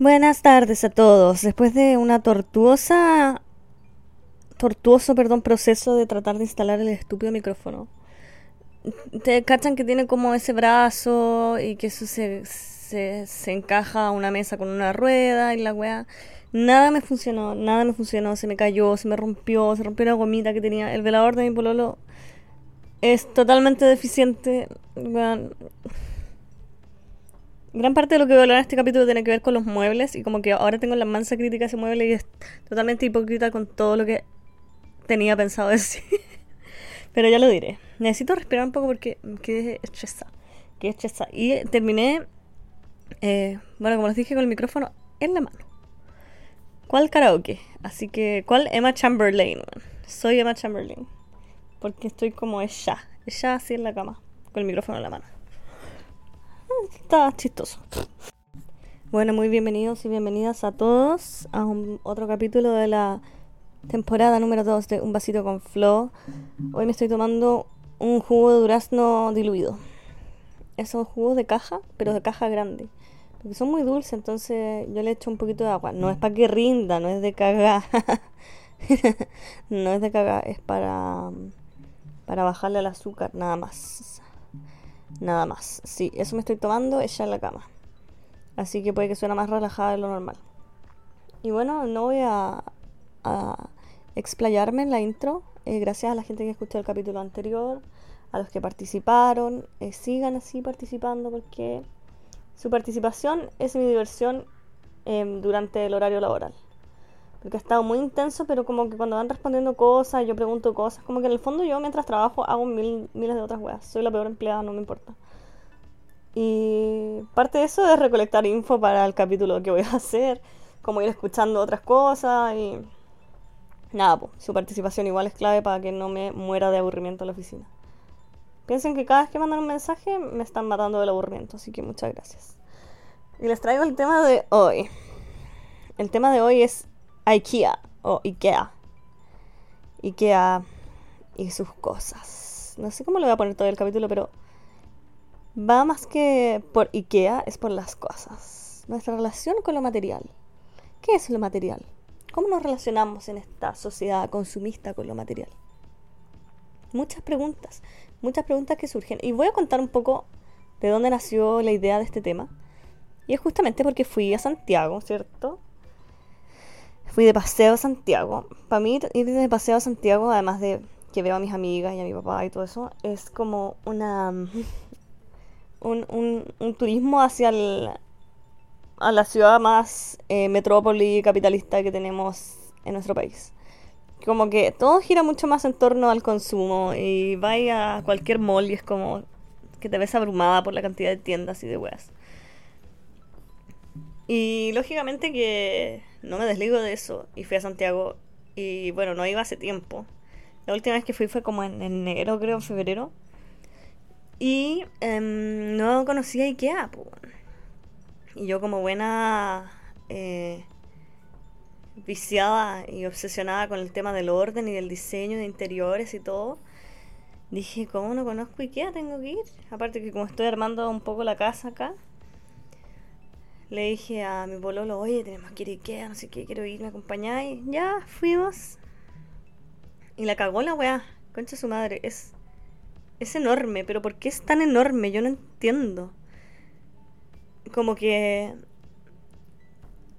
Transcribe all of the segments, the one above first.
Buenas tardes a todos. Después de una tortuosa, tortuoso, perdón, proceso de tratar de instalar el estúpido micrófono, te cachan que tiene como ese brazo y que eso se, se, se encaja a una mesa con una rueda y la weá. Nada me funcionó, nada me funcionó, se me cayó, se me rompió, se rompió la gomita que tenía. El velador de mi pololo es totalmente deficiente. Weón. Gran parte de lo que voy a hablar en este capítulo tiene que ver con los muebles y como que ahora tengo la mansa crítica a ese mueble y es totalmente hipócrita con todo lo que tenía pensado decir. Pero ya lo diré. Necesito respirar un poco porque quedé estresada. Quedé estresada. Y terminé, eh, bueno, como les dije, con el micrófono en la mano. ¿Cuál karaoke? Así que, ¿cuál Emma Chamberlain? Soy Emma Chamberlain. Porque estoy como ella. Ella así en la cama. Con el micrófono en la mano. Está chistoso. Bueno, muy bienvenidos y bienvenidas a todos a un, otro capítulo de la temporada número 2 de Un vasito con Flo. Hoy me estoy tomando un jugo de durazno diluido. Esos jugos de caja, pero de caja grande. Porque son muy dulces, entonces yo le echo un poquito de agua. No es para que rinda, no es de cagar. no es de cagar, es para, para bajarle el azúcar, nada más. Nada más. Sí, eso me estoy tomando ella en la cama. Así que puede que suene más relajada de lo normal. Y bueno, no voy a, explayarme en la intro. Eh, gracias a la gente que escuchó el capítulo anterior, a los que participaron. Eh, sigan así participando porque su participación es mi diversión eh, durante el horario laboral. Porque ha estado muy intenso, pero como que cuando van respondiendo cosas, yo pregunto cosas, como que en el fondo yo mientras trabajo hago mil, miles de otras weas. Soy la peor empleada, no me importa. Y parte de eso es recolectar info para el capítulo que voy a hacer, como ir escuchando otras cosas y... Nada, pues, su participación igual es clave para que no me muera de aburrimiento en la oficina. Piensen que cada vez que mandan un mensaje me están matando del aburrimiento, así que muchas gracias. Y les traigo el tema de hoy. El tema de hoy es IKEA o IKEA. IKEA y sus cosas. No sé cómo le voy a poner todo el capítulo, pero va más que por IKEA, es por las cosas. Nuestra relación con lo material. ¿Qué es lo material? ¿Cómo nos relacionamos en esta sociedad consumista con lo material? Muchas preguntas, muchas preguntas que surgen. Y voy a contar un poco de dónde nació la idea de este tema. Y es justamente porque fui a Santiago, ¿cierto? Fui de paseo a Santiago. Para mí ir de paseo a Santiago, además de que veo a mis amigas y a mi papá y todo eso, es como una un, un, un turismo hacia el, a la ciudad más eh, metrópoli capitalista que tenemos en nuestro país. Como que todo gira mucho más en torno al consumo y vaya a cualquier mall y es como que te ves abrumada por la cantidad de tiendas y de weas. Y lógicamente que no me desligo de eso y fui a Santiago y bueno, no iba hace tiempo. La última vez que fui fue como en enero, creo, en febrero. Y em, no conocía Ikea, pues. Y yo como buena eh, viciada y obsesionada con el tema del orden y del diseño de interiores y todo, dije, ¿cómo no conozco Ikea? Tengo que ir. Aparte que como estoy armando un poco la casa acá, le dije a mi pololo, oye, tenemos que ir Ikea, no sé qué, quiero ir, ¿me acompañáis? Ya, fuimos. Y la cagó la weá, concha su madre, es, es enorme, pero ¿por qué es tan enorme? Yo no entiendo. Como que,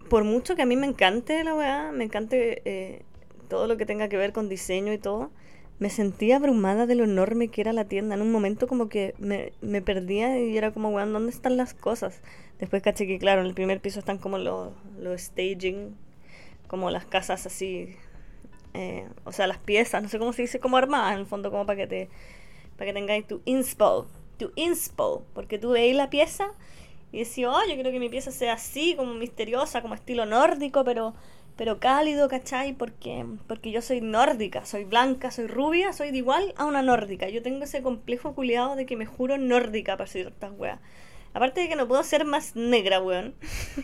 por mucho que a mí me encante la weá, me encante eh, todo lo que tenga que ver con diseño y todo, me sentía abrumada de lo enorme que era la tienda. En un momento como que me, me perdía y era como, weón, ¿dónde están las cosas? Después caché que, claro, en el primer piso están como los, los staging, como las casas así, eh, o sea, las piezas, no sé cómo se dice, como armadas, en el fondo, como para que te, para que tengáis tu inspo, tu inspo, porque tú veis la pieza y decís, oh, yo quiero que mi pieza sea así, como misteriosa, como estilo nórdico, pero pero cálido, ¿cachai? Porque, porque yo soy nórdica, soy blanca, soy rubia, soy de igual a una nórdica. Yo tengo ese complejo culiado de que me juro nórdica para ciertas weas. Aparte de que no puedo ser más negra, weón.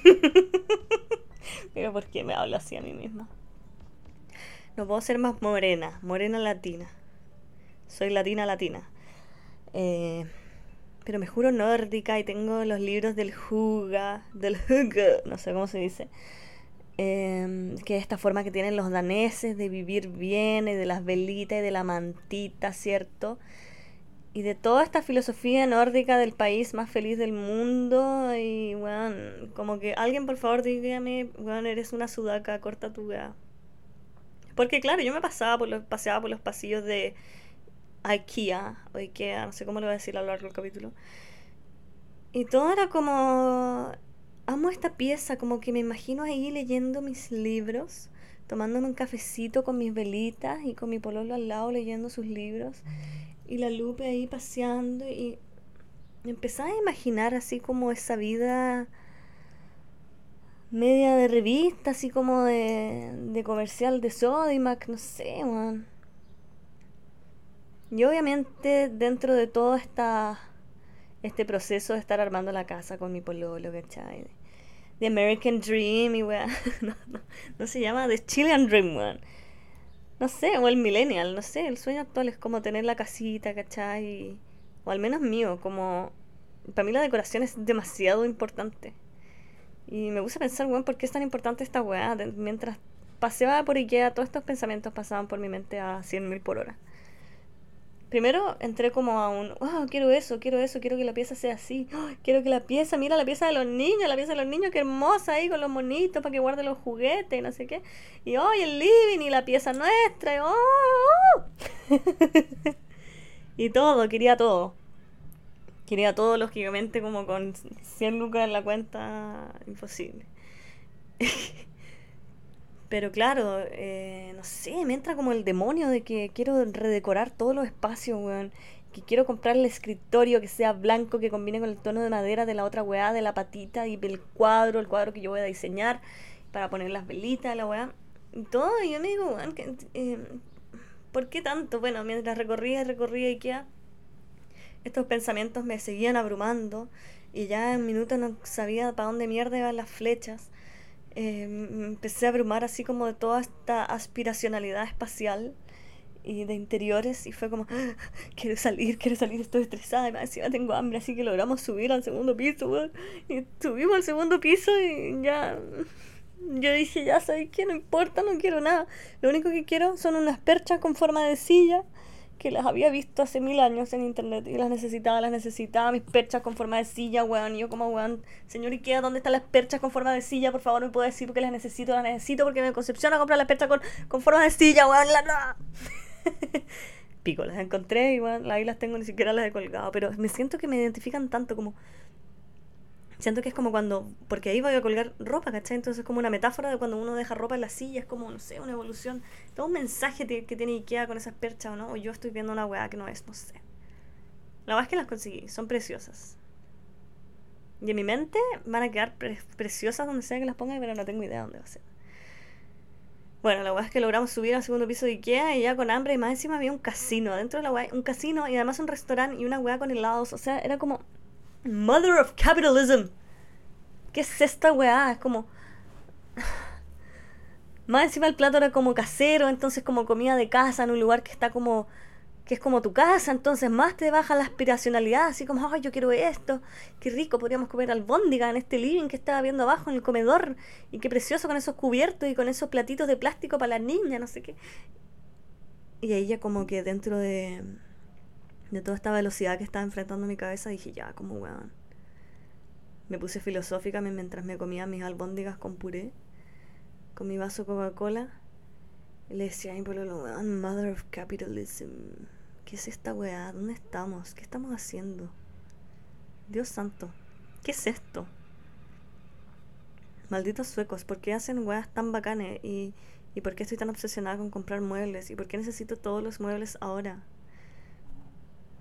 Pero ¿por qué me hablo así a mí misma? No puedo ser más morena, morena latina. Soy latina latina. Eh, pero me juro nórdica y tengo los libros del Huga, del Huga, no sé cómo se dice. Em, que es esta forma que tienen los daneses de vivir bien y de las velitas y de la mantita, ¿cierto? Y de toda esta filosofía nórdica del país más feliz del mundo y, bueno, como que alguien por favor dígame, bueno, eres una sudaca, corta tu gea. Porque claro, yo me pasaba por los, paseaba por los pasillos de IKEA o IKEA, no sé cómo lo voy a decir a lo largo del capítulo. Y todo era como amo esta pieza, como que me imagino ahí leyendo mis libros, tomándome un cafecito con mis velitas y con mi pololo al lado leyendo sus libros y la Lupe ahí paseando y empezaba a imaginar así como esa vida media de revista, así como de, de comercial de Sodimac, no sé, man. Y obviamente dentro de todo esta, este proceso de estar armando la casa con mi pololo, ¿cachai? The American Dream y weá. No, no, no, se llama The Chilean Dream, weón. No sé, o el Millennial, no sé. El sueño actual es como tener la casita, ¿cachai? O al menos mío, como. Para mí la decoración es demasiado importante. Y me gusta pensar, weón, ¿por qué es tan importante esta weá? Mientras paseaba por Ikea, todos estos pensamientos pasaban por mi mente a 100.000 por hora. Primero entré como a un, wow, quiero eso, quiero eso, quiero que la pieza sea así. quiero que la pieza, mira la pieza de los niños, la pieza de los niños, qué hermosa ahí con los monitos para que guarde los juguetes y no sé qué. Y hoy el living y la pieza nuestra. Y, oh, oh. y todo, quería todo. Quería todo, lógicamente, como con 100 lucas en la cuenta, imposible. Pero claro, eh, no sé, me entra como el demonio de que quiero redecorar todos los espacios, weón. Que quiero comprar el escritorio que sea blanco, que combine con el tono de madera de la otra weá, de la patita y el cuadro, el cuadro que yo voy a diseñar para poner las velitas, la weá. Y todo, y yo me digo, weón, que, eh, ¿por qué tanto? Bueno, mientras recorría y recorría Ikea, estos pensamientos me seguían abrumando y ya en minutos no sabía para dónde mierda iban las flechas. Eh, empecé a abrumar así como de toda esta aspiracionalidad espacial y de interiores y fue como, ah, quiero salir, quiero salir, estoy estresada y encima tengo hambre, así que logramos subir al segundo piso, y subimos al segundo piso y ya, yo dije, ya sabes que no importa, no quiero nada, lo único que quiero son unas perchas con forma de silla que las había visto hace mil años en internet y las necesitaba, las necesitaba, mis perchas con forma de silla, weón. Y yo como, weón, señor Ikea, ¿dónde están las perchas con forma de silla? Por favor, me puede decir porque las necesito, las necesito porque me concepciona comprar las perchas con, con forma de silla, weón. La, Pico, las encontré y weón, ahí las tengo, ni siquiera las he colgado. Pero me siento que me identifican tanto como Siento que es como cuando, porque ahí voy a colgar ropa, ¿cachai? Entonces es como una metáfora de cuando uno deja ropa en la silla, es como, no sé, una evolución. Todo un mensaje que tiene Ikea con esas perchas, ¿o no? O yo estoy viendo una weá que no es, no sé. La verdad es que las conseguí, son preciosas. Y en mi mente van a quedar preciosas donde sea que las ponga, pero no tengo idea dónde va a ser. Bueno, la weá es que logramos subir al segundo piso de Ikea y ya con hambre y más encima había un casino. Dentro de la weá, un casino y además un restaurante y una weá con helados. O sea, era como Mother of Capitalism. ¿Qué es esta weá? Es como. Más encima el plato era como casero, entonces como comida de casa en un lugar que está como. que es como tu casa, entonces más te baja la aspiracionalidad, así como, ay, yo quiero esto, qué rico, podríamos comer albóndiga en este living que estaba viendo abajo en el comedor, y qué precioso con esos cubiertos y con esos platitos de plástico para las niñas, no sé qué. Y ya como que dentro de de toda esta velocidad que estaba enfrentando mi cabeza, dije, ya, como weón. Me puse filosófica mientras me comía mis albóndigas con puré, con mi vaso Coca-Cola. Le decía, ay, por lo weón, mother of capitalism. ¿Qué es esta weá? ¿Dónde estamos? ¿Qué estamos haciendo? Dios santo, ¿qué es esto? Malditos suecos, ¿por qué hacen weas tan bacanes? ¿Y, ¿Y por qué estoy tan obsesionada con comprar muebles? ¿Y por qué necesito todos los muebles ahora?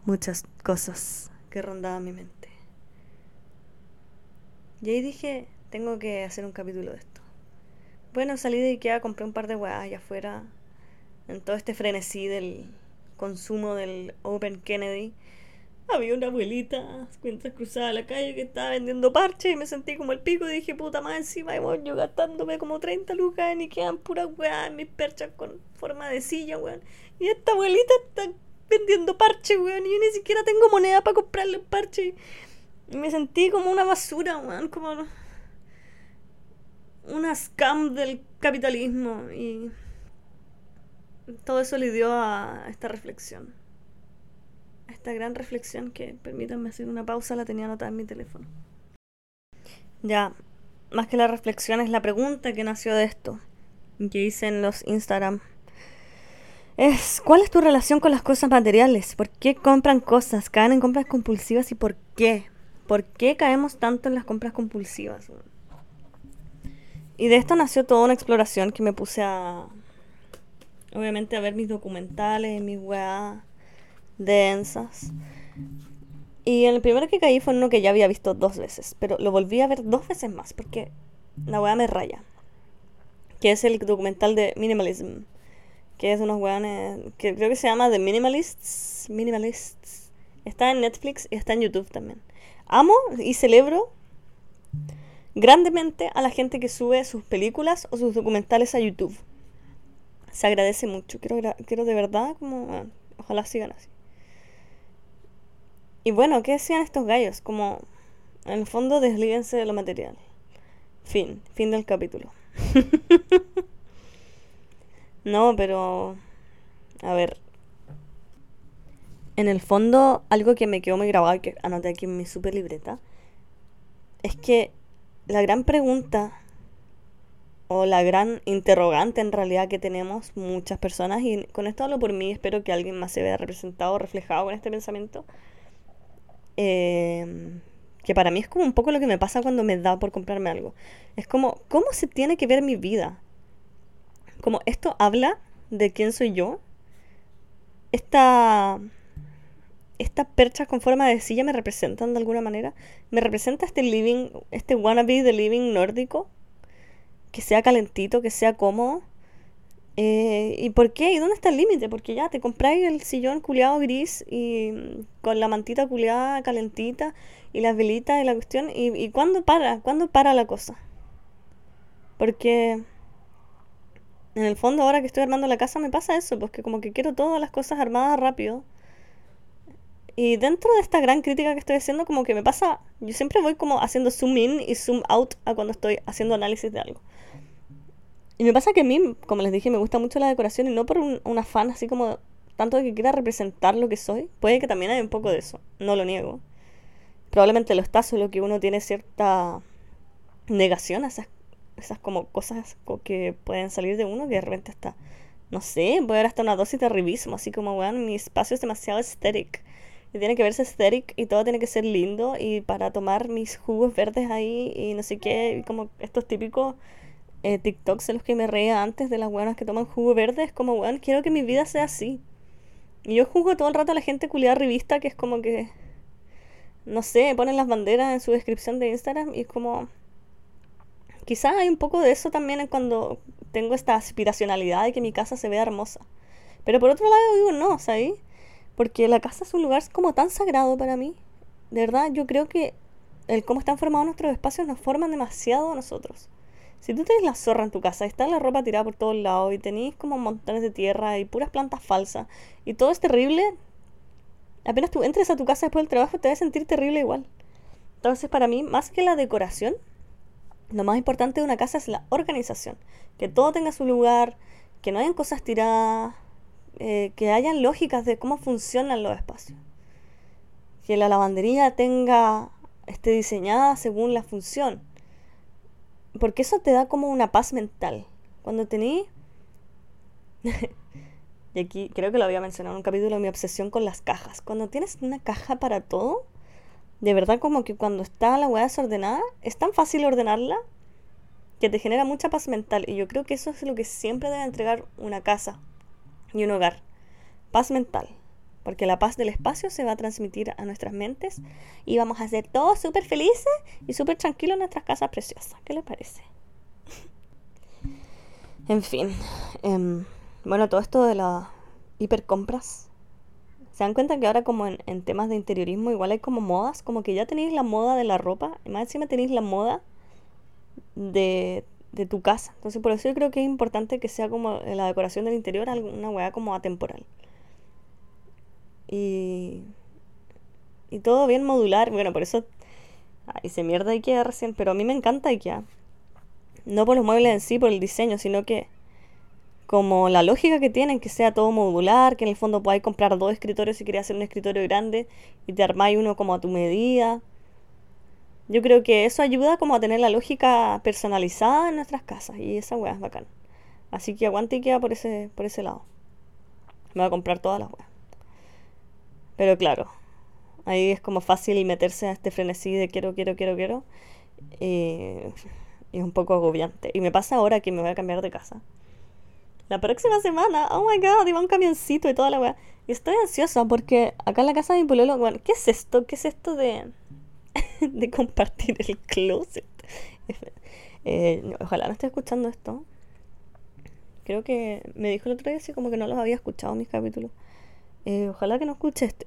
Muchas cosas que rondaban mi mente. Y ahí dije, tengo que hacer un capítulo de esto. Bueno, salí de Ikea, compré un par de weas allá afuera, en todo este frenesí del consumo del Open Kennedy. Había una abuelita, cuentas cruzada la calle, que estaba vendiendo parches y me sentí como el pico y dije, puta más encima, y yo gastándome como 30 lucas en Ikea en pura weá, en mis perchas con forma de silla, weón. Y esta abuelita está vendiendo parche, weón. Y yo ni siquiera tengo moneda para comprarle un parche. Me sentí como una basura, weón. Como una scam del capitalismo. Y todo eso le dio a esta reflexión. A esta gran reflexión que, permítanme hacer una pausa, la tenía anotada en mi teléfono. Ya, más que la reflexión es la pregunta que nació de esto, que hice en los Instagram. Es, ¿cuál es tu relación con las cosas materiales? ¿Por qué compran cosas? ¿Caen en compras compulsivas y por qué? ¿Por qué caemos tanto en las compras compulsivas? Y de esto nació toda una exploración que me puse a, obviamente, a ver mis documentales, mis weas densas. Y el primero que caí fue uno que ya había visto dos veces, pero lo volví a ver dos veces más porque la weá me raya. Que es el documental de Minimalism, que es unos weones que creo que se llama The Minimalists. Minimalists. Está en Netflix y está en YouTube también. Amo y celebro grandemente a la gente que sube sus películas o sus documentales a YouTube. Se agradece mucho. Quiero, quiero de verdad, como, ojalá sigan así. Y bueno, ¿qué decían estos gallos? Como, en el fondo, deslíguense de lo material. Fin, fin del capítulo. no, pero... A ver. En el fondo, algo que me quedó muy grabado que anoté aquí en mi super libreta, es que la gran pregunta o la gran interrogante en realidad que tenemos muchas personas, y con esto hablo por mí, espero que alguien más se vea representado o reflejado con este pensamiento, Em, que para mí es como un poco lo que me pasa cuando me da por comprarme algo. Es como, ¿cómo se tiene que ver mi vida? Como esto habla de quién soy yo. Esta, estas perchas con forma de silla me representan de alguna manera. Me representa este living, este wannabe de living nórdico. Que sea calentito, que sea cómodo. Eh, ¿Y por qué? ¿Y dónde está el límite? Porque ya te compráis el sillón culeado gris y mm, con la mantita culeada calentita y las velitas y la cuestión. ¿Y, y cuándo para? ¿Cuándo para la cosa? Porque en el fondo ahora que estoy armando la casa me pasa eso, porque como que quiero todas las cosas armadas rápido. Y dentro de esta gran crítica que estoy haciendo, como que me pasa, yo siempre voy como haciendo zoom in y zoom out a cuando estoy haciendo análisis de algo. Y me pasa que a mí, como les dije, me gusta mucho la decoración y no por un, afán así como tanto de que quiera representar lo que soy. Puede que también haya un poco de eso, no lo niego. Probablemente lo está, solo que uno tiene cierta negación a esas, esas como cosas que pueden salir de uno que de repente está, no sé, puede haber hasta una dosis de arribismo, así como, weón, mi espacio es demasiado estético. Y tiene que verse estético y todo tiene que ser lindo y para tomar mis jugos verdes ahí y no sé qué, como estos típicos eh, TikToks en los que me reía antes de las buenas que toman jugo verde. Es como, weón, quiero que mi vida sea así. Y yo juzgo todo el rato a la gente culiada revista que es como que. No sé, ponen las banderas en su descripción de Instagram y es como. Quizás hay un poco de eso también en cuando tengo esta aspiracionalidad de que mi casa se vea hermosa. Pero por otro lado digo, no, ¿sabes? Porque la casa es un lugar como tan sagrado para mí. De verdad, yo creo que el cómo están formados nuestros espacios nos forman demasiado a nosotros. Si tú tienes la zorra en tu casa, está la ropa tirada por todos lados y tenéis como montones de tierra y puras plantas falsas y todo es terrible, apenas tú entres a tu casa después del trabajo te vas a sentir terrible igual. Entonces para mí, más que la decoración, lo más importante de una casa es la organización. Que todo tenga su lugar, que no hayan cosas tiradas, eh, que hayan lógicas de cómo funcionan los espacios. Que la lavandería tenga, esté diseñada según la función porque eso te da como una paz mental. Cuando tení... y aquí creo que lo había mencionado en un capítulo mi obsesión con las cajas. Cuando tienes una caja para todo, de verdad como que cuando está la hueá desordenada, es tan fácil ordenarla que te genera mucha paz mental. Y yo creo que eso es lo que siempre debe entregar una casa y un hogar. Paz mental porque la paz del espacio se va a transmitir a nuestras mentes y vamos a ser todos súper felices y súper tranquilos en nuestras casas preciosas. ¿Qué les parece? en fin, em, bueno, todo esto de las hipercompras. ¿Se dan cuenta que ahora como en, temas de interiorismo igual hay como modas? Como que ya tenéis la moda de la ropa y más encima tenéis la moda de, de tu casa. Entonces por eso yo creo que es importante que sea como la decoración del interior una hueá como atemporal Y, y todo bien modular. Bueno, por eso hice mierda Ikea recién, pero a mí me encanta Ikea. No por los muebles en sí, por el diseño, sino que como la lógica que tienen, que sea todo modular, que en el fondo podáis comprar dos escritorios si queréis hacer un escritorio grande y te armáis uno como a tu medida. Yo creo que eso ayuda como a tener la lógica personalizada en nuestras casas y esa weá es bacán. Así que aguante Ikea por ese, por ese lado. Me voy a comprar todas las weas. Pero claro, ahí es como fácil meterse a este frenesí de quiero, quiero, quiero, quiero. Eh, y es un poco agobiante. Y me pasa ahora que me voy a cambiar de casa. La próxima semana, oh my god, iba un camioncito y toda la weá. Y estoy ansiosa porque acá en la casa de mi pololo, bueno, ¿qué es esto? ¿Qué es esto de, de compartir el closet? Eh, ojalá no esté escuchando esto. Creo que me dijo el otro día así como que no los había escuchado mis capítulos. Eh, ojalá que no escuche este.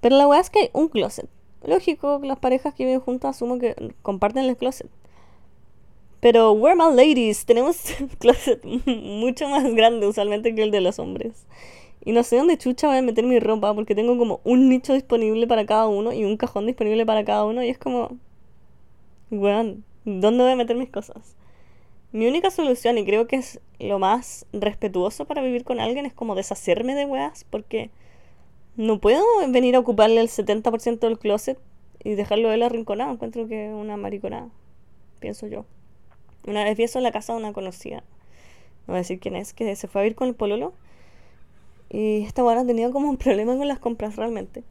Pero la weá es que hay un closet. Lógico, las parejas que viven juntas asumo que comparten el closet. Pero we're my ladies, tenemos closet mucho más grande usualmente que el de los hombres. Y no sé dónde chucha voy a meter mi ropa porque tengo como un nicho disponible para cada uno y un cajón disponible para cada uno y es como... Weón, ¿dónde voy a meter mis cosas? Mi única solución, y creo que es lo más respetuoso para vivir con alguien, es como deshacerme de weas, porque no puedo venir a ocuparle el 70% del closet y dejarlo él arrinconado. Encuentro que es una mariconada, pienso yo. Una vez vi eso en la casa de una conocida. No voy a decir quién es, que se fue a vivir con el pololo. Y esta buena tenía como un problema con las compras realmente.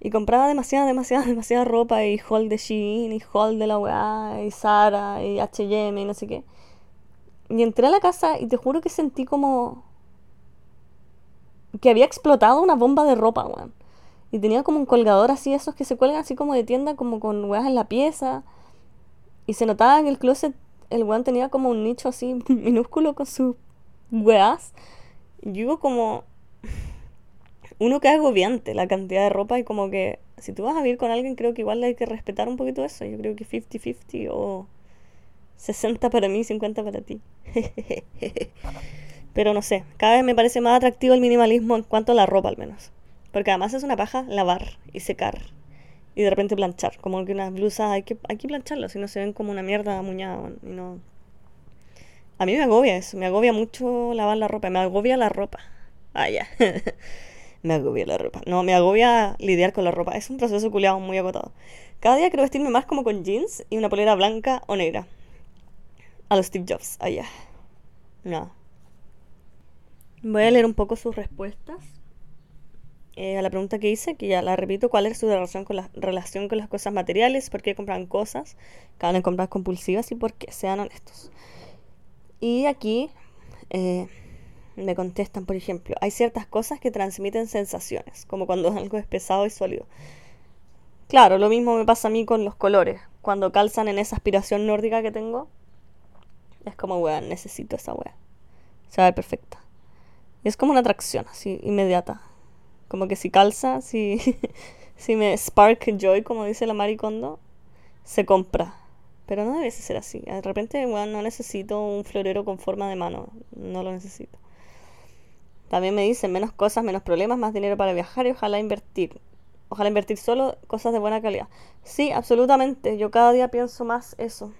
Y compraba demasiada, demasiada, demasiada ropa y haul de Shein y haul de la weá y Sara y H&M y no sé qué. Y entré a la casa y te juro que sentí como que había explotado una bomba de ropa, weón. Y tenía como un colgador así, esos que se cuelgan así como de tienda, como con weas en la pieza. Y se notaba en el closet el weón tenía como un nicho así minúsculo con sus weas. Y digo como... Uno que es agobiante la cantidad de ropa y como que si tú vas a vivir con alguien creo que igual hay que respetar un poquito eso. Yo creo que 50-50 o 60 para mí, 50 para ti. Pero no sé, cada vez me parece más atractivo el minimalismo en cuanto a la ropa al menos. Porque además es una paja lavar y secar y de repente planchar. Como que unas blusas hay que, hay que plancharlas, si no se ven como una mierda muñada. Y no... A mí me agobia eso, me agobia mucho lavar la ropa, me agobia la ropa. Ah, ya. me agobia la ropa. No, me agobia lidiar con la ropa. Es un proceso culiado muy agotado. Cada día quiero vestirme más como con jeans y una polera blanca o negra. A los Steve Jobs, allá. Ah, no. Voy a leer un poco sus respuestas. Eh, a la pregunta que hice, que ya la repito, ¿cuál es su relación con las cosas materiales? ¿Por qué compran cosas? ¿Caben en compras compulsivas? ¿Y por qué? Sean honestos. Y aquí eh, me contestan, por ejemplo, hay ciertas cosas que transmiten sensaciones, como cuando algo es pesado y sólido. Claro, lo mismo me pasa a mí con los colores. Cuando calzan en esa aspiración nórdica que tengo, es como, weón, necesito esa weá. Se va a ver perfecta. Es como una atracción, así, inmediata. Como que si calza, si, si me spark joy, como dice la maricondo, se compra. Pero no debe ser así. De repente, bueno, no necesito un florero con forma de mano. No lo necesito. También me dicen menos cosas, menos problemas, más dinero para viajar y ojalá invertir. Ojalá invertir solo cosas de buena calidad. Sí, absolutamente. Yo cada día pienso más eso.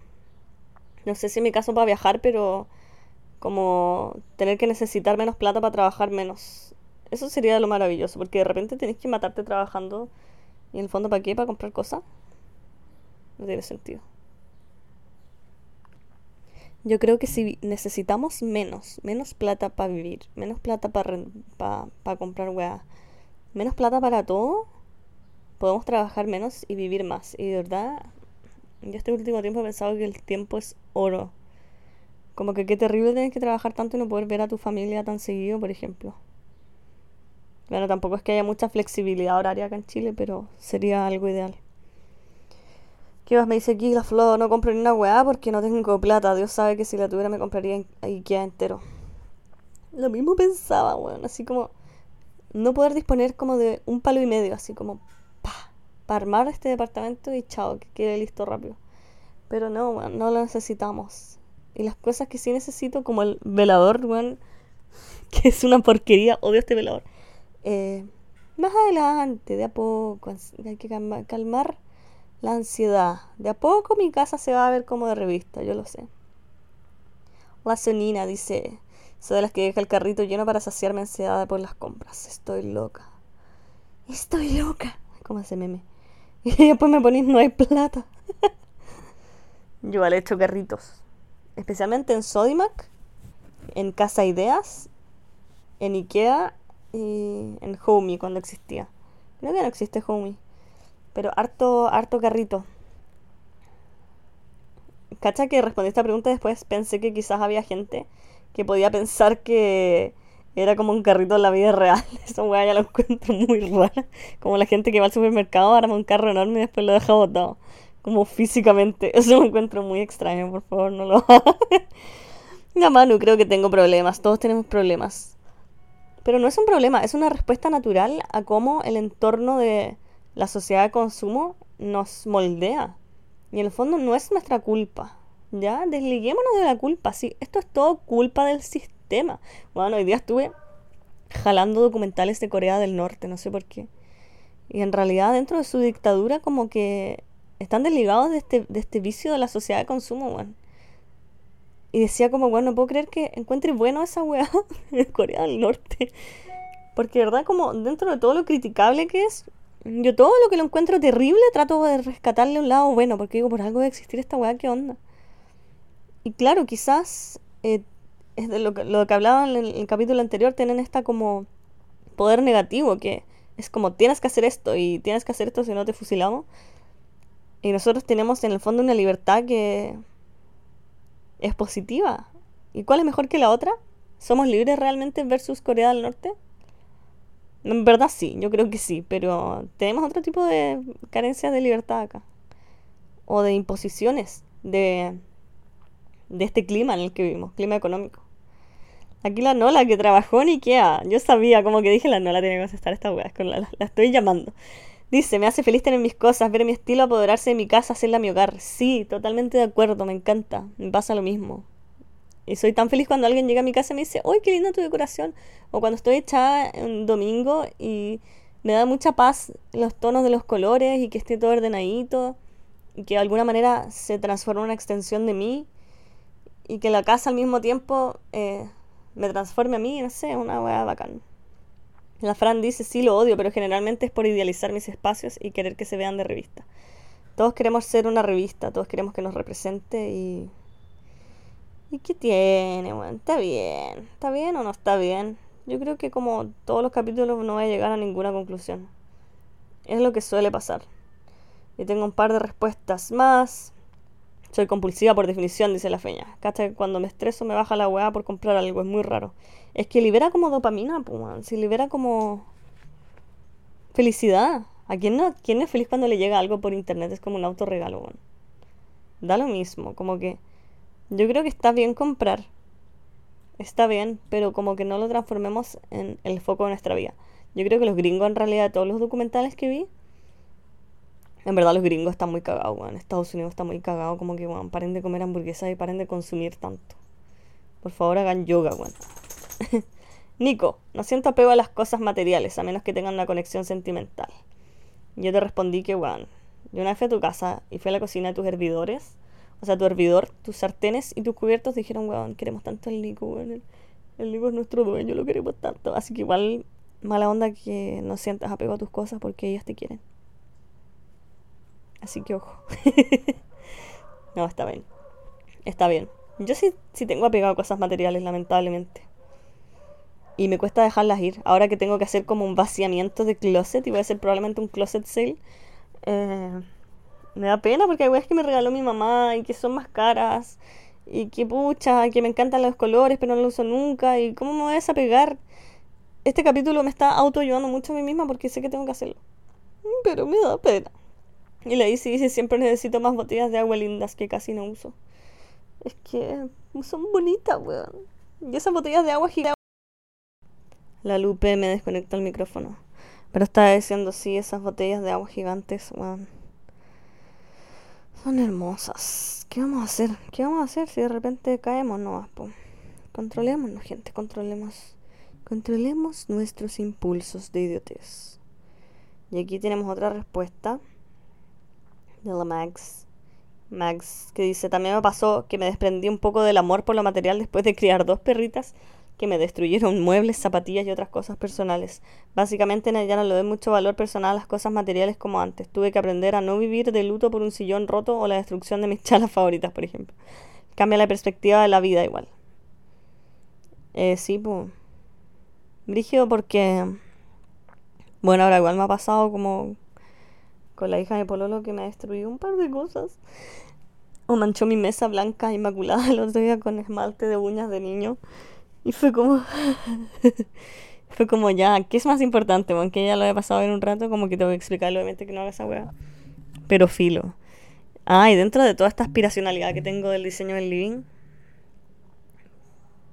No sé si en mi caso para viajar, pero como tener que necesitar menos plata para trabajar menos. Eso sería lo maravilloso, porque de repente tienes que matarte trabajando y en el fondo ¿para qué? ¿Para comprar cosas? No tiene sentido. Yo creo que si necesitamos menos, menos plata para vivir, menos plata para para comprar weá, menos plata para todo, podemos trabajar menos y vivir más. Y de verdad, yo este último tiempo he pensado que el tiempo es oro. Como que qué terrible tener que trabajar tanto y no poder ver a tu familia tan seguido, por ejemplo. Bueno, tampoco es que haya mucha flexibilidad horaria acá en Chile, pero sería algo ideal. ¿Qué más me dice aquí la flor? No compro ni una weá porque no tengo plata. Dios sabe que si la tuviera me compraría Ikea entero. Lo mismo pensaba, weón. Así como no poder disponer como de un palo y medio, así como pa, para armar este departamento y chao, que quede listo rápido. Pero no, weón, no lo necesitamos. Y las cosas que sí necesito, como el velador, weón, que es una porquería, odio este velador. Eh, Más adelante, de a poco, hay que calmar la ansiedad. De a poco mi casa se va a ver como de revista, yo lo sé. La sonina dice, soy de las que deja el carrito lleno para saciar mi ansiedad por las compras. Estoy loca. Estoy loca. Como ese meme. Y después me ponís no hay plata. yo vale hecho carritos. Especialmente en Sodimac, en Casa Ideas, en Ikea y en Homey cuando existía. Creo que no existe Homey. Pero harto, harto carrito. Cacha que respondí esta pregunta después pensé que quizás había gente que podía pensar que era como un carrito en la vida real. Esa weá ya lo encuentro muy rara. Como la gente que va al supermercado, arma un carro enorme y después lo deja botado. Como físicamente. Eso lo encuentro muy extraño, por favor, no lo hagas. Ya, Manu, creo que tengo problemas. Todos tenemos problemas. Pero no es un problema, es una respuesta natural a cómo el entorno de la sociedad de consumo nos moldea. Y en el fondo no es nuestra culpa. ¿Ya? Desliguémonos de la culpa. Sí, esto es todo culpa del sistema. Bueno, hoy día estuve jalando documentales de Corea del Norte, no sé por qué. Y en realidad dentro de su dictadura como que están desligados de este, de este vicio de la sociedad de consumo, bueno. Y decía como, bueno, no puedo creer que encuentre bueno esa weá en Corea del Norte. Porque, ¿verdad? Como dentro de todo lo criticable que es, yo todo lo que lo encuentro terrible trato de rescatarle un lado bueno, porque digo, por algo de existir esta weá, ¿qué onda? Y claro, quizás eh, es de lo que, lo que hablaban en el, capítulo anterior, tienen esta como poder negativo, que es como tienes que hacer esto y tienes que hacer esto si no te fusilamos. Y nosotros tenemos en el fondo una libertad que es positiva. ¿Y cuál es mejor que la otra? ¿Somos libres realmente versus Corea del Norte? En verdad sí, yo creo que sí, pero tenemos otro tipo de carencias de libertad acá. O de imposiciones de, de este clima en el que vivimos, clima económico. Aquí la Nola que trabajó en Ikea, yo sabía, como que dije la Nola tiene que contestar esta weá, la, la, la estoy llamando. Dice, me hace feliz tener mis cosas, ver mi estilo, apoderarse de mi casa, hacerla mi hogar. Sí, totalmente de acuerdo, me encanta. Me pasa lo mismo. Y soy tan feliz cuando alguien llega a mi casa y me dice, ¡ay, qué linda tu decoración! O cuando estoy echada un domingo y me da mucha paz los tonos de los colores y que esté todo ordenadito y que de alguna manera se transforma en una extensión de mí y que la casa al mismo tiempo eh, me transforme a mí, no sé, una weá bacán. La Fran dice, sí lo odio, pero generalmente es por idealizar mis espacios y querer que se vean de revista. Todos queremos ser una revista, todos queremos que nos represente y... ¿Y qué tiene? Bueno, está bien. ¿Está bien o no está bien? Yo creo que como todos los capítulos no voy a llegar a ninguna conclusión. Es lo que suele pasar. Y tengo un par de respuestas más. Soy compulsiva por definición, dice la feña. Cacha que cuando me estreso me baja la weá por comprar algo, es muy raro. Es que libera como dopamina, pues, si libera como felicidad. ¿A quién, no, quién es feliz cuando le llega algo por internet? Es como un autorregalo, weón. Da lo mismo, como que yo creo que está bien comprar. Está bien, pero como que no lo transformemos en el foco de nuestra vida. Yo creo que los gringos en realidad, todos los documentales que vi, en verdad los gringos están muy cagados, weón. Estados Unidos está muy cagado, como que, weón, paren de comer hamburguesas y paren de consumir tanto. Por favor, hagan yoga, weón. Nico, no siento apego a las cosas materiales, a menos que tengan una conexión sentimental. Yo te respondí que, weón, yo una vez fui a tu casa y fui a la cocina de tus hervidores, o sea, tu hervidor, tus sartenes y tus cubiertos dijeron, weón, queremos tanto el Nico, weón. El, el Nico es nuestro dueño, lo queremos tanto. Así que igual, mala onda que no sientas apego a tus cosas porque ellas te quieren. Así que ojo. no, está bien. Está bien. Yo sí, sí tengo apegado a cosas materiales, lamentablemente. Y me cuesta dejarlas ir. Ahora que tengo que hacer como un vaciamiento de closet y voy a hacer probablemente un closet sale. Eh, me da pena porque hay weas que me regaló mi mamá y que son más caras. Y que pucha, que me encantan los colores, pero no los uso nunca. Y cómo me voy a desapegar. Este capítulo me está auto ayudando mucho a mí misma porque sé que tengo que hacerlo. Pero me da pena. Y la Isi dice, siempre necesito más botellas de agua lindas que casi no uso. Es que son bonitas, weón. Y esas botellas de agua gigantes... La Lupe me desconecta el micrófono. Pero estaba diciendo, sí, esas botellas de agua gigantes, weón. Son hermosas. ¿Qué vamos a hacer? ¿Qué vamos a hacer si de repente caemos? No, po. Controlémonos, gente, controlemos. Controlemos nuestros impulsos de idiotez. Y aquí tenemos otra respuesta de la Max. Max, que dice, también me pasó que me desprendí un poco del amor por lo material después de criar dos perritas que me destruyeron muebles, zapatillas y otras cosas personales. Básicamente ya no le doy mucho valor personal a las cosas materiales como antes. Tuve que aprender a no vivir de luto por un sillón roto o la destrucción de mis chalas favoritas, por ejemplo. Cambia la perspectiva de la vida igual. Eh, sí, pues. Brígido porque. Bueno, ahora igual me ha pasado como con la hija de Pololo que me ha destruido un par de cosas. O manchó mi mesa blanca inmaculada el otro día con esmalte de uñas de niño. Y fue como. fue como ya, ¿qué es más importante? Aunque ya lo haya pasado en un rato, como que tengo que explicarle, obviamente, que no haga esa weá. Pero filo. Ah, y dentro de toda esta aspiracionalidad que tengo del diseño del living,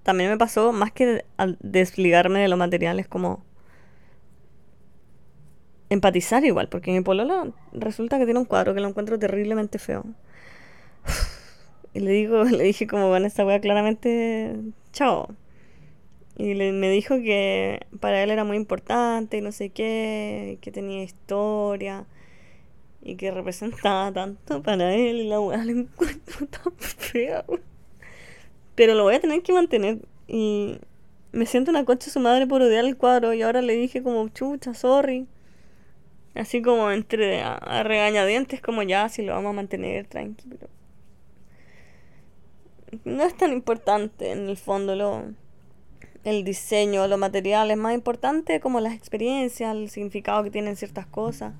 también me pasó, más que desligarme de lo material, es como empatizar igual, porque mi pololo resulta que tiene un cuadro que lo encuentro terriblemente feo. Y le digo, le dije como, bueno, esta weá claramente, chao. Y me dijo que para él era muy importante y no sé qué, que tenía historia y que representaba tanto para él y la weá le encuentro tan fea. Pero lo voy a tener que mantener y me siento una coche su madre por odiar el cuadro y ahora le dije como chucha, sorry. Así como entre a, regañadientes como ya, si lo vamos a mantener tranquilo. No es tan importante en el fondo lo el diseño, los materiales, más importante como las experiencias, el significado que tienen ciertas cosas.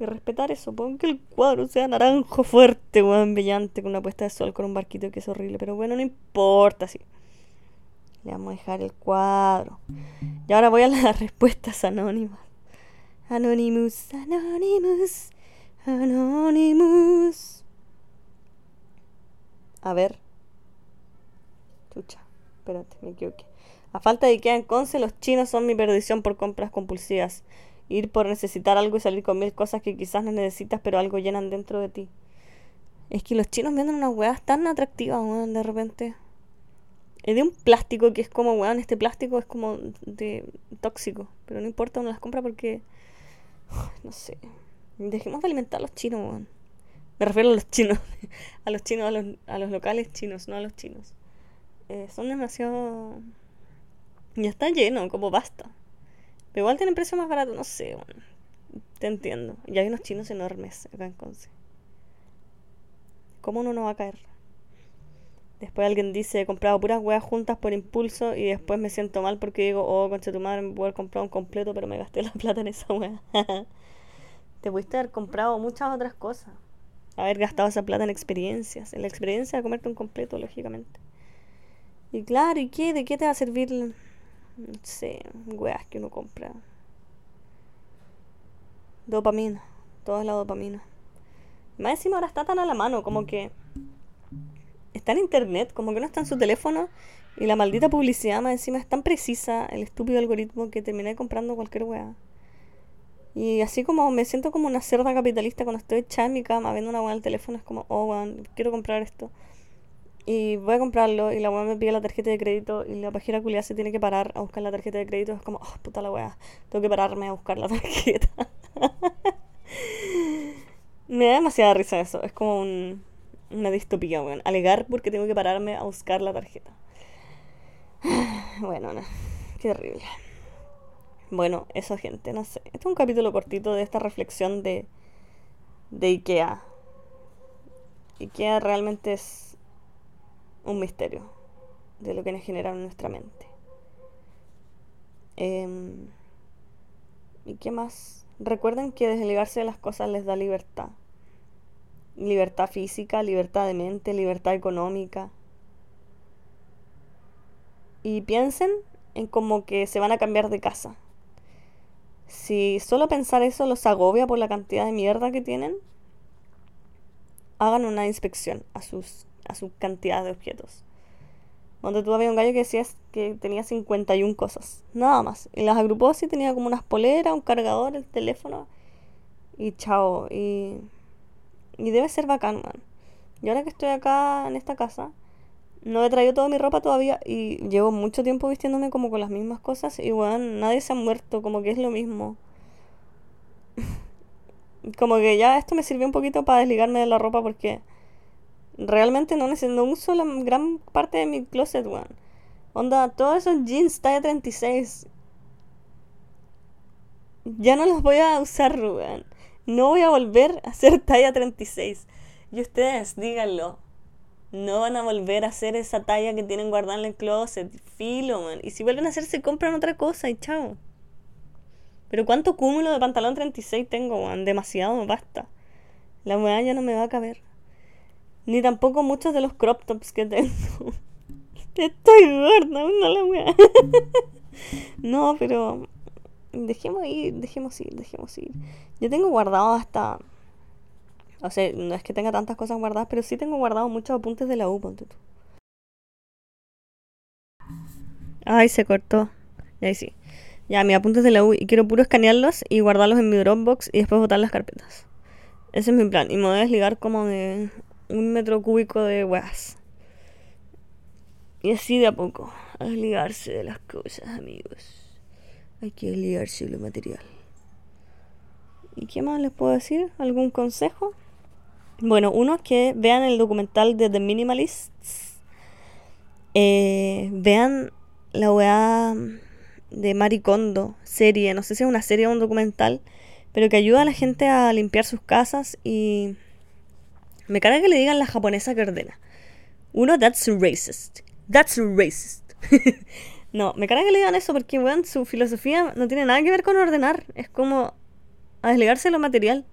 Y respetar eso, porque el cuadro sea naranjo fuerte, weón, brillante, con una puesta de sol, con un barquito que es horrible. Pero bueno, no importa, sí. Le vamos a dejar el cuadro. Y ahora voy a las respuestas anónimas. Anonymous, Anonymous, Anonymous. A ver. Chucha, espérate, me equivoqué. A falta de Ikea en Conce, los chinos son mi perdición por compras compulsivas. Ir por necesitar algo y salir con mil cosas que quizás no necesitas, pero algo llenan dentro de ti. Es que los chinos venden unas weas tan atractivas, weón, de repente. Es de un plástico que es como, weón, este plástico es como de tóxico. Pero no importa, uno las compra porque. No sé. Dejemos de alimentar a los chinos, weón. Me refiero a los chinos. a los chinos, a los, a los locales chinos, no a los chinos. Eh, son demasiado ya está lleno, como basta. Pero igual tienen precio más barato, no sé, bueno. Te entiendo. Y hay unos chinos enormes acá en Conce. ¿Cómo uno no va a caer? Después alguien dice, he comprado puras weas juntas por impulso y después me siento mal porque digo, oh, concha tu madre, me puedo haber comprado un completo, pero me gasté la plata en esa wea. Te pudiste haber comprado muchas otras cosas. Haber gastado esa plata en experiencias. En la experiencia de comerte un completo, lógicamente. Y claro, ¿y qué? ¿De qué te va a servir no sé, weas que uno compra. Dopamina, toda la dopamina. Más encima ahora está tan a la mano, como que está en internet, como que no está en su teléfono. Y la maldita publicidad más encima es tan precisa, el estúpido algoritmo, que terminé comprando cualquier wea. Y así como me siento como una cerda capitalista cuando estoy echada en mi cama viendo una wea en el teléfono, es como, oh, weón, quiero comprar esto. Y voy a comprarlo y la weá me pide la tarjeta de crédito y la página culiada se tiene que parar a buscar la tarjeta de crédito. Es como, oh, puta la weá, tengo que pararme a buscar la tarjeta. me da demasiada risa eso. Es como un, una distopía, weón. Alegar porque tengo que pararme a buscar la tarjeta. bueno, no. Qué terrible. Bueno, eso gente, no sé. Este es un capítulo cortito de esta reflexión de, de Ikea. Ikea realmente es un misterio de lo que nos genera en nuestra mente. Em, ¿Y qué más? Recuerden que desligarse de las cosas les da libertad. Libertad física, libertad de mente, libertad económica. Y piensen en como que se van a cambiar de casa. Si solo pensar eso los agobia por la cantidad de mierda que tienen, hagan una inspección a sus a su cantidad de objetos. Donde tú había un gallo que decías que tenía 51 cosas, nada más. Y las agrupó así, tenía como unas poleras, un cargador, el teléfono y chao. Y, y debe ser bacán, man. Y ahora que estoy acá en esta casa, no he traído toda mi ropa todavía y llevo mucho tiempo vistiéndome como con las mismas cosas y bueno, nadie se ha muerto, como que es lo mismo. como que ya esto me sirvió un poquito para desligarme de la ropa porque realmente no, no uso la gran parte de mi closet, weón. Onda, todos esos jeans talla 36 ya no los voy a usar, weón. No voy a volver a hacer talla 36. Y ustedes, díganlo. No van a volver a hacer esa talla que tienen guardada en el closet. Filo, man. Y si vuelven a hacer, se compran otra cosa y chao. Pero ¿cuánto cúmulo de pantalón 36 tengo, man? Demasiado, basta. La weá ya no me va a caber. Ni tampoco muchos de los crop tops que tengo. Estoy gorda, no la weá. no, pero dejemos ir, dejemos ir, dejemos ir. Yo tengo guardado hasta. O sea, no es que tenga tantas cosas guardadas, pero sí tengo guardado muchos apuntes de la U, ponte tú. Ay, se cortó. Ya ahí sí. Ya, mis apuntes de la U. Y quiero puro escanearlos y guardarlos en mi Dropbox y después botar las carpetas. Ese es mi plan. Y me voy a desligar como de un metro cúbico de weas. Y así de a poco. Desligarse de las cosas, amigos. Hay que liarse lo material. ¿Y qué más les puedo decir? ¿Algún consejo? Bueno, uno es que vean el documental de The Minimalists. Eh, vean la weá de Maricondo, serie. No sé si es una serie o un documental, pero que ayuda a la gente a limpiar sus casas y. Me carga que le digan la japonesa que. Uno, that's racist. That's racist. No, me carga que le digan eso porque, weón, su filosofía no tiene nada que ver con ordenar. Es como a desligarse lo material,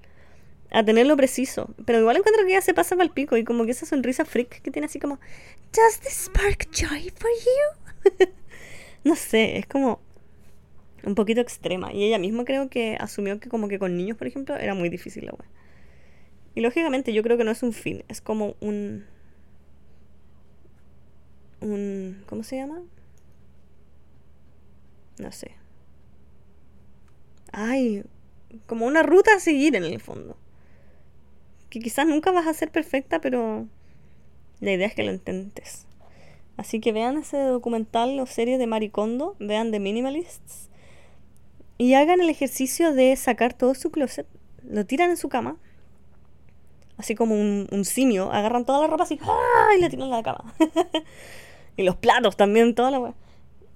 a tenerlo preciso. Pero igual encuentro que ella se pasa para el pico y como que esa sonrisa freak que tiene así como, ¿Does this spark joy for you? no sé, es como un poquito extrema. Y ella misma creo que asumió que como que con niños, por ejemplo, era muy difícil la weón. Y lógicamente yo creo que no es un fin, es como un... un ¿Cómo se llama? No sé. Ay, como una ruta a seguir en el fondo. Que quizás nunca vas a ser perfecta, pero la idea es que lo intentes. Así que vean ese documental o serie de Maricondo, vean The Minimalists y hagan el ejercicio de sacar todo su closet, lo tiran en su cama, así como un, simio, agarran toda la ropa así y la tiran en la cama. y los platos también, toda la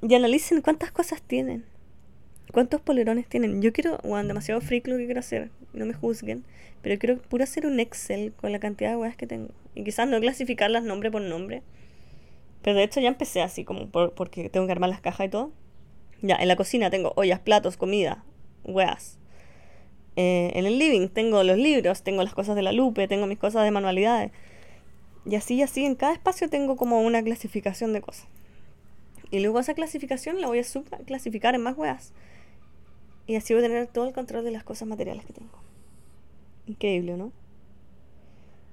y analicen cuántas cosas tienen. ¿Cuántos polerones tienen? Yo quiero, bueno, demasiado freak lo que quiero hacer, no me juzguen, pero quiero puro hacer un Excel con la cantidad de weas que tengo. Y quizás no clasificarlas nombre por nombre. Pero de hecho ya empecé así, como porque tengo que armar las cajas y todo. Ya, en la cocina tengo ollas, platos, comida, weas. Eh, en el living tengo los libros, tengo las cosas de la lupe, tengo mis cosas de manualidades. Y así, y así, en cada espacio tengo como una clasificación de cosas. Y luego esa clasificación la voy a subclasificar en más weas. Y así voy a tener todo el control de las cosas materiales que tengo. Increíble, ¿no?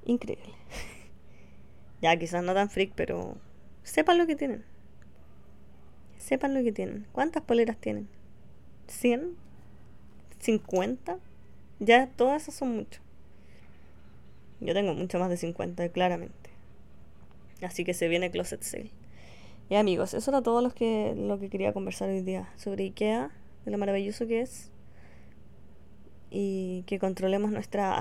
Increíble. ya, quizás no tan freak, pero sepan lo que tienen. Sepan lo que tienen. ¿Cuántas poleras tienen? ¿100? ¿50? Ya, todas esas son mucho. Yo tengo mucho más de 50, claramente. Así que se viene Closet Sale. Y amigos, eso era todo lo que, lo que quería conversar hoy día sobre IKEA, de lo maravilloso que es y que controlemos nuestra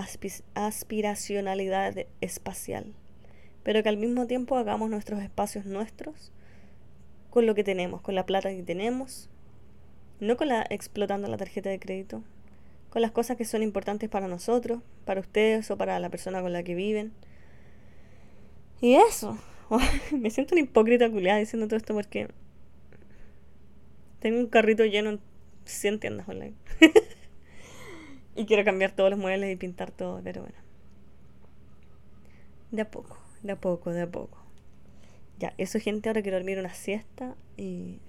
aspiracionalidad espacial, pero que al mismo tiempo hagamos nuestros espacios nuestros con lo que tenemos, con la plata que tenemos, no con la explotando la tarjeta de crédito, con las cosas que son importantes para nosotros, para ustedes o para la persona con la que viven. Y eso, me siento una hipócrita culiada diciendo todo esto porque tengo un carrito lleno en 100 tiendas online. y quiero cambiar todos los muebles y pintar todo, pero bueno. De a poco, de a poco, de a poco. Ya, eso gente, ahora quiero dormir una siesta y,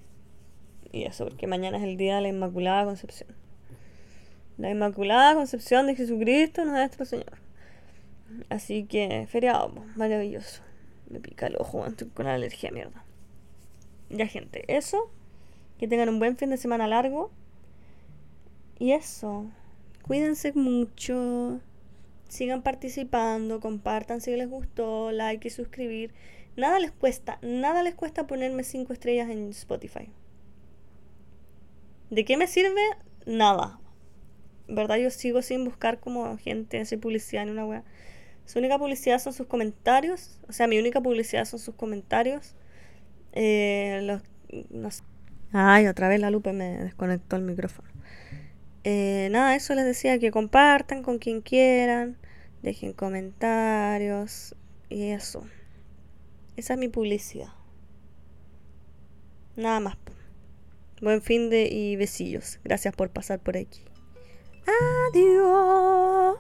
y eso, porque mañana es el día de la Inmaculada Concepción. La Inmaculada Concepción de Jesucristo, nuestro Señor. Así que, feriado, maravilloso. Me pica el ojo, estoy con alergia, mierda. Ya, gente, eso. Que tengan un buen fin de semana largo. Y eso. Cuídense mucho. Sigan participando, compartan si les gustó, like y suscribir. Nada les cuesta, nada les cuesta ponerme 5 estrellas en Spotify. ¿De qué me sirve? Nada. verdad yo sigo sin buscar como gente, hacer publicidad en una wea. Su única publicidad son sus comentarios. O sea, mi única publicidad son sus comentarios. Eh, los, no sé. Ay, otra vez la Lupe me desconectó el micrófono. Eh, nada, eso les decía que compartan con quien quieran, dejen comentarios y eso. Esa es mi publicidad. Nada más. Buen fin de y besillos. Gracias por pasar por aquí. Adiós.